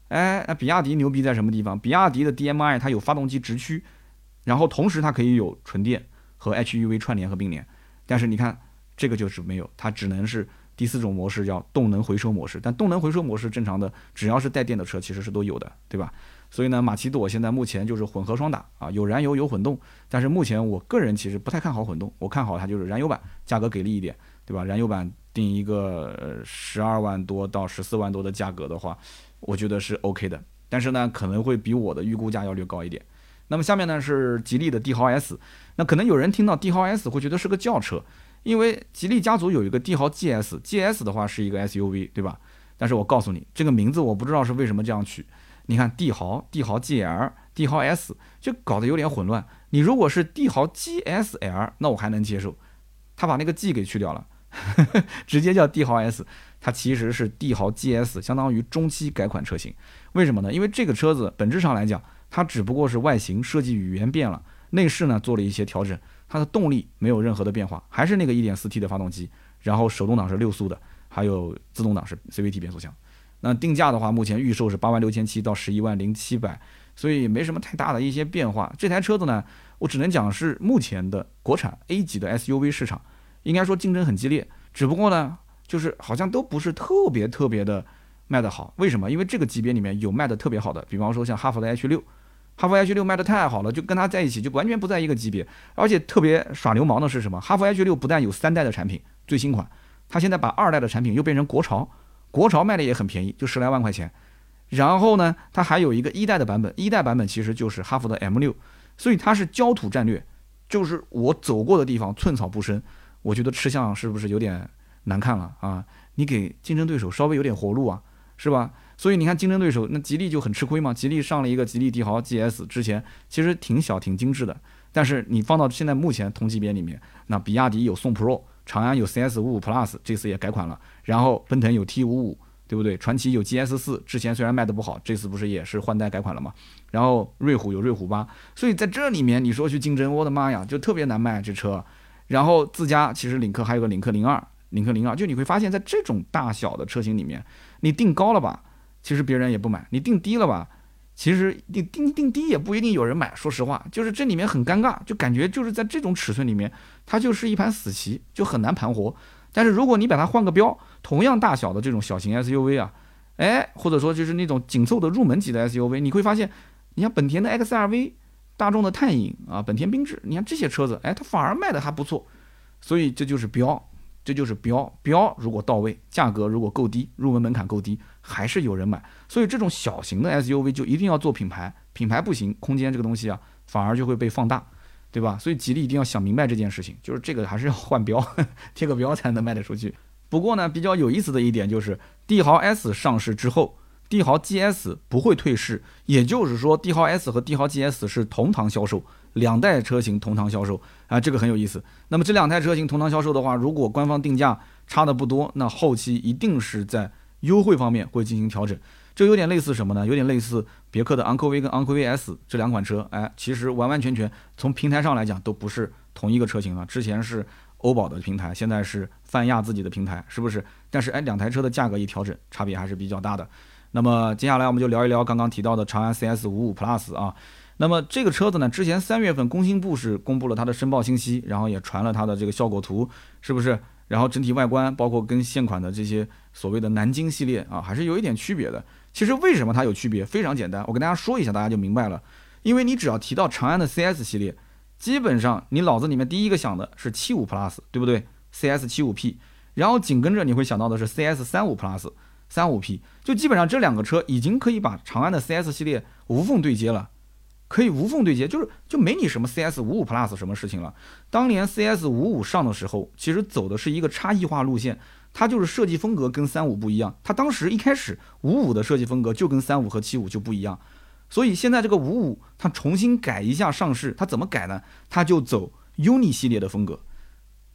哎，那比亚迪牛逼在什么地方？比亚迪的 DMI 它有发动机直驱。然后同时它可以有纯电和 HEV 串联和并联，但是你看这个就是没有，它只能是第四种模式叫动能回收模式。但动能回收模式正常的只要是带电的车其实是都有的，对吧？所以呢，马奇朵现在目前就是混合双打啊，有燃油有混动。但是目前我个人其实不太看好混动，我看好它就是燃油版，价格给力一点，对吧？燃油版定一个十二万多到十四万多的价格的话，我觉得是 OK 的。但是呢，可能会比我的预估价要略高一点。那么下面呢是吉利的帝豪 S，那可能有人听到帝豪 S 会觉得是个轿车，因为吉利家族有一个帝豪 GS，GS 的话是一个 SUV，对吧？但是我告诉你，这个名字我不知道是为什么这样取。你看帝豪、帝豪 GL、帝豪 S，就搞得有点混乱。你如果是帝豪 GSL，那我还能接受，他把那个 G 给去掉了，[laughs] 直接叫帝豪 S，它其实是帝豪 GS，相当于中期改款车型。为什么呢？因为这个车子本质上来讲。它只不过是外形设计语言变了，内饰呢做了一些调整，它的动力没有任何的变化，还是那个 1.4T 的发动机，然后手动挡是六速的，还有自动挡是 CVT 变速箱。那定价的话，目前预售是八万六千七到十一万零七百，所以没什么太大的一些变化。这台车子呢，我只能讲是目前的国产 A 级的 SUV 市场，应该说竞争很激烈，只不过呢，就是好像都不是特别特别的卖得好。为什么？因为这个级别里面有卖的特别好的，比方说像哈弗的 H 六。哈弗 H 六卖的太好了，就跟它在一起就完全不在一个级别，而且特别耍流氓的是什么？哈弗 H 六不但有三代的产品，最新款，它现在把二代的产品又变成国潮，国潮卖的也很便宜，就十来万块钱。然后呢，它还有一个一代的版本，一代版本其实就是哈弗的 M 六，所以它是焦土战略，就是我走过的地方寸草不生。我觉得吃相是不是有点难看了啊？你给竞争对手稍微有点活路啊，是吧？所以你看，竞争对手那吉利就很吃亏嘛。吉利上了一个吉利帝豪 GS，之前其实挺小、挺精致的。但是你放到现在目前同级别里面，那比亚迪有宋 Pro，长安有 CS 五五 Plus，这次也改款了。然后奔腾有 T 五五，对不对？传祺有 GS 四，之前虽然卖的不好，这次不是也是换代改款了吗？然后瑞虎有瑞虎八，所以在这里面你说去竞争，我的妈呀，就特别难卖这车。然后自家其实领克还有个领克零二，领克零二，就你会发现在这种大小的车型里面，你定高了吧？其实别人也不买，你定低了吧？其实定定定低也不一定有人买。说实话，就是这里面很尴尬，就感觉就是在这种尺寸里面，它就是一盘死棋，就很难盘活。但是如果你把它换个标，同样大小的这种小型 SUV 啊，哎，或者说就是那种紧凑的入门级的 SUV，你会发现，你像本田的 XRV、大众的探影啊、本田缤智，你看这些车子，哎，它反而卖的还不错。所以这就是标。这就是标标，如果到位，价格如果够低，入门门槛够低，还是有人买。所以这种小型的 SUV 就一定要做品牌，品牌不行，空间这个东西啊，反而就会被放大，对吧？所以吉利一定要想明白这件事情，就是这个还是要换标，[laughs] 贴个标才能卖得出去。不过呢，比较有意思的一点就是，帝豪 S 上市之后。帝豪 GS 不会退市，也就是说，帝豪 S 和帝豪 GS 是同堂销售，两代车型同堂销售啊，这个很有意思。那么这两台车型同堂销售的话，如果官方定价差的不多，那后期一定是在优惠方面会进行调整。这有点类似什么呢？有点类似别克的昂科威跟昂科威 S 这两款车，哎，其实完完全全从平台上来讲都不是同一个车型了。之前是欧宝的平台，现在是泛亚自己的平台，是不是？但是哎，两台车的价格一调整，差别还是比较大的。那么接下来我们就聊一聊刚刚提到的长安 CS 五五 Plus 啊，那么这个车子呢，之前三月份工信部是公布了它的申报信息，然后也传了它的这个效果图，是不是？然后整体外观，包括跟现款的这些所谓的南京系列啊，还是有一点区别的。其实为什么它有区别？非常简单，我跟大家说一下，大家就明白了。因为你只要提到长安的 CS 系列，基本上你脑子里面第一个想的是七五 Plus，对不对？CS 七五 P，然后紧跟着你会想到的是 CS 三五 Plus、三五 P，就基本上这两个车已经可以把长安的 CS 系列无缝对接了，可以无缝对接，就是就没你什么 CS 五五 Plus 什么事情了。当年 CS 五五上的时候，其实走的是一个差异化路线，它就是设计风格跟三五不一样。它当时一开始五五的设计风格就跟三五和七五就不一样。所以现在这个五五它重新改一下上市，它怎么改呢？它就走 UNI 系列的风格。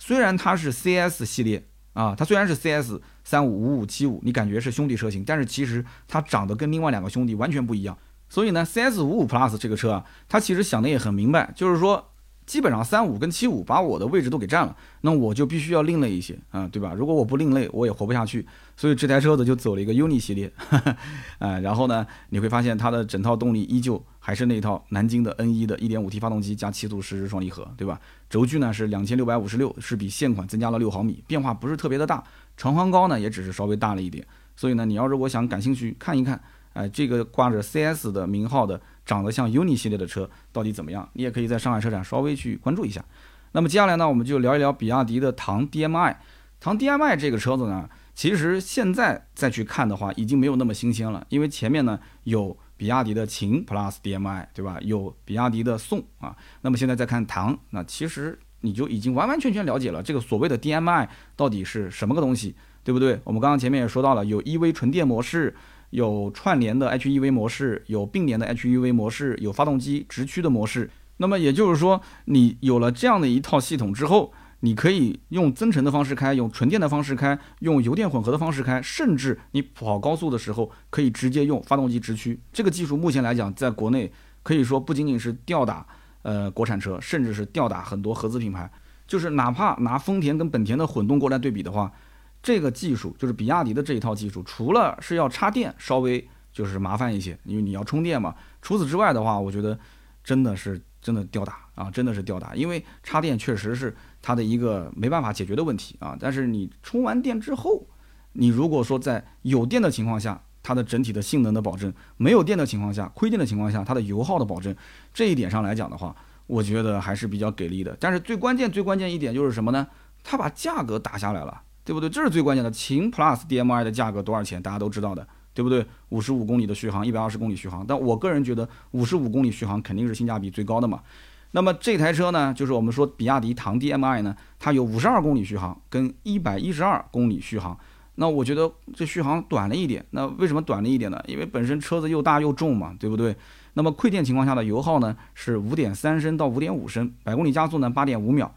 虽然它是 CS 系列啊，它虽然是 CS 三五五五七五，你感觉是兄弟车型，但是其实它长得跟另外两个兄弟完全不一样。所以呢，CS 五五 Plus 这个车啊，它其实想的也很明白，就是说。基本上三五跟七五把我的位置都给占了，那我就必须要另类一些啊，对吧？如果我不另类，我也活不下去。所以这台车子就走了一个 UNI 系列，啊，然后呢，你会发现它的整套动力依旧还是那套南京的 N 一的 1.5T 发动机加七速湿式双离合，对吧？轴距呢是两千六百五十六，是比现款增加了六毫米，变化不是特别的大。长宽高呢也只是稍微大了一点。所以呢，你要如果想感兴趣看一看，哎，这个挂着 CS 的名号的。长得像 UNI 系列的车到底怎么样？你也可以在上海车展稍微去关注一下。那么接下来呢，我们就聊一聊比亚迪的唐 DMI。唐 DMI 这个车子呢，其实现在再去看的话，已经没有那么新鲜了，因为前面呢有比亚迪的秦 Plus DMI，对吧？有比亚迪的宋啊。那么现在再看唐，那其实你就已经完完全全了解了这个所谓的 DMI 到底是什么个东西，对不对？我们刚刚前面也说到了，有 EV 纯电模式。有串联的 HEV 模式，有并联的 HEV 模式，有发动机直驱的模式。那么也就是说，你有了这样的一套系统之后，你可以用增程的方式开，用纯电的方式开，用油电混合的方式开，甚至你跑高速的时候可以直接用发动机直驱。这个技术目前来讲，在国内可以说不仅仅是吊打呃国产车，甚至是吊打很多合资品牌。就是哪怕拿丰田跟本田的混动过来对比的话。这个技术就是比亚迪的这一套技术，除了是要插电稍微就是麻烦一些，因为你要充电嘛。除此之外的话，我觉得真的是真的吊打啊，真的是吊打。因为插电确实是它的一个没办法解决的问题啊。但是你充完电之后，你如果说在有电的情况下，它的整体的性能的保证；没有电的情况下，亏电的情况下，它的油耗的保证，这一点上来讲的话，我觉得还是比较给力的。但是最关键最关键一点就是什么呢？它把价格打下来了。对不对？这是最关键的。秦 Plus DM-i 的价格多少钱？大家都知道的，对不对？五十五公里的续航，一百二十公里续航。但我个人觉得，五十五公里续航肯定是性价比最高的嘛。那么这台车呢，就是我们说比亚迪唐 DM-i 呢，它有五十二公里续航跟一百一十二公里续航。那我觉得这续航短了一点。那为什么短了一点呢？因为本身车子又大又重嘛，对不对？那么馈电情况下的油耗呢是五点三升到五点五升，百公里加速呢八点五秒。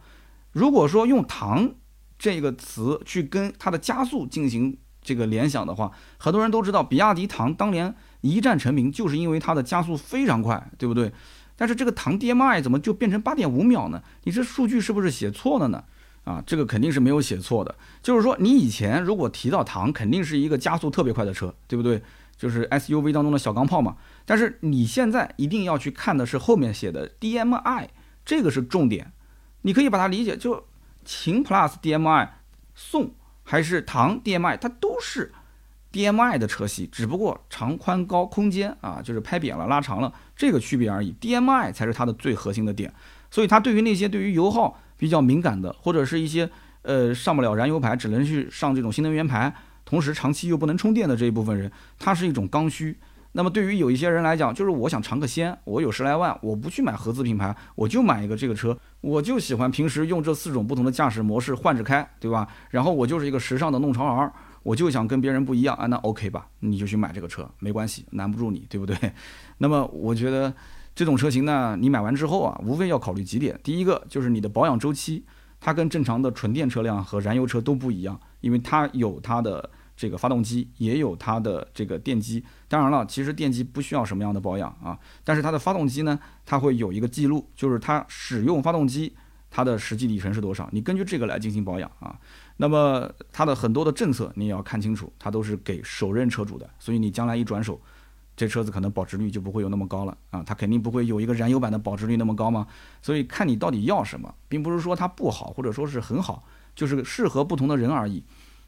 如果说用唐这个词去跟它的加速进行这个联想的话，很多人都知道，比亚迪唐当年一战成名，就是因为它的加速非常快，对不对？但是这个唐 DMI 怎么就变成八点五秒呢？你这数据是不是写错了呢？啊，这个肯定是没有写错的。就是说，你以前如果提到唐，肯定是一个加速特别快的车，对不对？就是 SUV 当中的小钢炮嘛。但是你现在一定要去看的是后面写的 DMI，这个是重点。你可以把它理解就。秦 Plus DM-i、宋还是唐 DM-i，它都是 DM-i 的车系，只不过长宽高空间啊，就是拍扁了、拉长了这个区别而已。DM-i 才是它的最核心的点，所以它对于那些对于油耗比较敏感的，或者是一些呃上不了燃油牌，只能去上这种新能源牌，同时长期又不能充电的这一部分人，它是一种刚需。那么对于有一些人来讲，就是我想尝个鲜，我有十来万，我不去买合资品牌，我就买一个这个车，我就喜欢平时用这四种不同的驾驶模式换着开，对吧？然后我就是一个时尚的弄潮儿，我就想跟别人不一样啊，那 OK 吧，你就去买这个车，没关系，难不住你，对不对？[laughs] 那么我觉得这种车型呢，你买完之后啊，无非要考虑几点，第一个就是你的保养周期，它跟正常的纯电车辆和燃油车都不一样，因为它有它的。这个发动机也有它的这个电机，当然了，其实电机不需要什么样的保养啊，但是它的发动机呢，它会有一个记录，就是它使用发动机它的实际里程是多少，你根据这个来进行保养啊。那么它的很多的政策你也要看清楚，它都是给首任车主的，所以你将来一转手，这车子可能保值率就不会有那么高了啊，它肯定不会有一个燃油版的保值率那么高嘛。所以看你到底要什么，并不是说它不好或者说是很好，就是适合不同的人而已。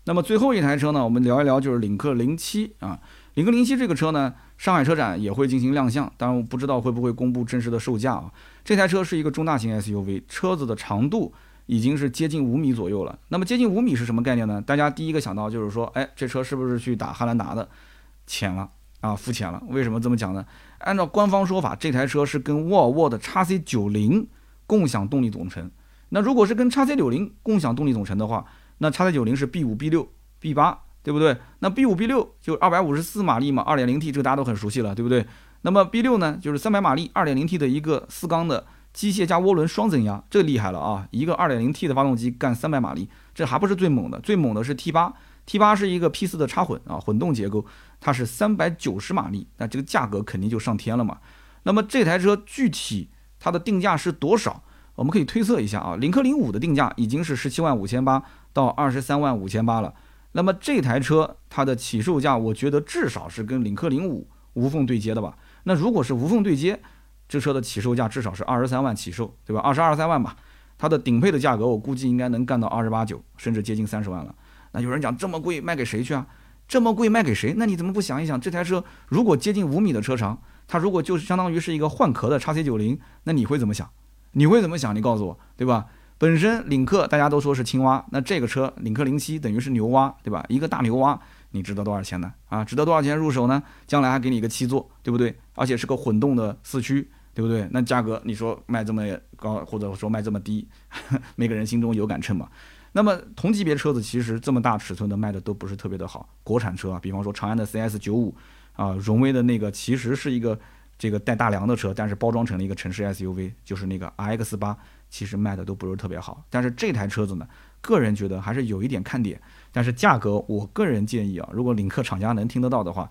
那么最后一台车呢，我们聊一聊就是领克零七啊，领克零七这个车呢，上海车展也会进行亮相，当然我不知道会不会公布真实的售价啊。这台车是一个中大型 SUV，车子的长度已经是接近五米左右了。那么接近五米是什么概念呢？大家第一个想到就是说，哎，这车是不是去打汉兰达的？浅了。啊，肤浅了。为什么这么讲呢？按照官方说法，这台车是跟沃尔沃的 x C 九零共享动力总成。那如果是跟 x C 九零共享动力总成的话，那叉 T 九零是 B 五 B 六 B 八，对不对？那 B 五 B 六就二百五十四马力嘛，二点零 T 这个大家都很熟悉了，对不对？那么 B 六呢，就是三百马力，二点零 T 的一个四缸的机械加涡轮双增压，这厉害了啊！一个二点零 T 的发动机干三百马力，这还不是最猛的，最猛的是 T 八。T 八是一个 P 四的插混啊，混动结构，它是三百九十马力，那这个价格肯定就上天了嘛。那么这台车具体它的定价是多少？我们可以推测一下啊，领克零五的定价已经是十七万五千八到二十三万五千八了。那么这台车它的起售价，我觉得至少是跟领克零五无缝对接的吧。那如果是无缝对接，这车的起售价至少是二十三万起售，对吧？二十二三万吧。它的顶配的价格，我估计应该能干到二十八九，甚至接近三十万了。那有人讲这么贵卖给谁去啊？这么贵卖给谁？那你怎么不想一想，这台车如果接近五米的车长，它如果就是相当于是一个换壳的叉 C 九零，那你会怎么想？你会怎么想？你告诉我，对吧？本身领克大家都说是青蛙，那这个车领克零七等于是牛蛙，对吧？一个大牛蛙，你值得多少钱呢？啊，值得多少钱入手呢？将来还给你一个七座，对不对？而且是个混动的四驱，对不对？那价格你说卖这么高，或者说卖这么低，[laughs] 每个人心中有杆秤嘛？那么同级别车子其实这么大尺寸的卖的都不是特别的好，国产车啊，比方说长安的 CS 九五啊，荣威的那个其实是一个这个带大梁的车，但是包装成了一个城市 SUV，就是那个 RX 八，其实卖的都不是特别好。但是这台车子呢，个人觉得还是有一点看点，但是价格我个人建议啊，如果领克厂家能听得到的话，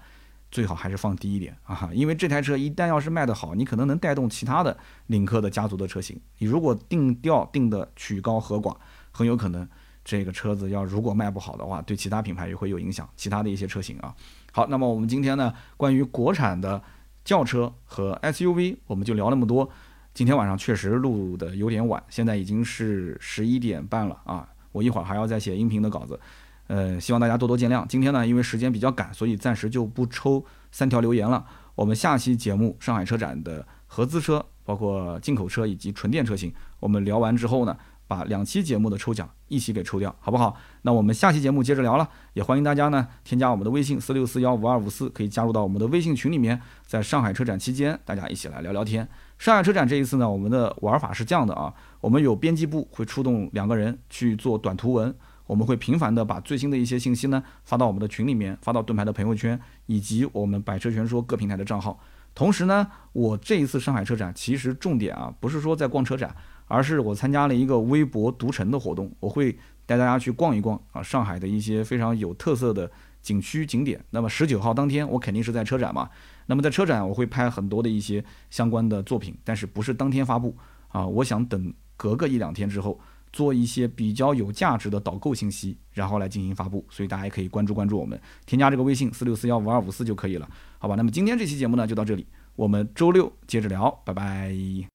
最好还是放低一点啊，[laughs] 因为这台车一旦要是卖得好，你可能能带动其他的领克的家族的车型。你如果定调定的曲高和寡。很有可能这个车子要如果卖不好的话，对其他品牌也会有影响，其他的一些车型啊。好，那么我们今天呢，关于国产的轿车和 SUV，我们就聊那么多。今天晚上确实录的有点晚，现在已经是十一点半了啊，我一会儿还要再写音频的稿子，呃，希望大家多多见谅。今天呢，因为时间比较赶，所以暂时就不抽三条留言了。我们下期节目上海车展的合资车，包括进口车以及纯电车型，我们聊完之后呢。把两期节目的抽奖一起给抽掉，好不好？那我们下期节目接着聊了，也欢迎大家呢添加我们的微信四六四幺五二五四，可以加入到我们的微信群里面，在上海车展期间，大家一起来聊聊天。上海车展这一次呢，我们的玩法是这样的啊，我们有编辑部会出动两个人去做短图文，我们会频繁的把最新的一些信息呢发到我们的群里面，发到盾牌的朋友圈以及我们百车全说各平台的账号。同时呢，我这一次上海车展其实重点啊不是说在逛车展。而是我参加了一个微博读城的活动，我会带大家去逛一逛啊，上海的一些非常有特色的景区景点。那么十九号当天，我肯定是在车展嘛。那么在车展，我会拍很多的一些相关的作品，但是不是当天发布啊？我想等隔个一两天之后，做一些比较有价值的导购信息，然后来进行发布。所以大家也可以关注关注我们，添加这个微信四六四幺五二五四就可以了，好吧？那么今天这期节目呢就到这里，我们周六接着聊，拜拜。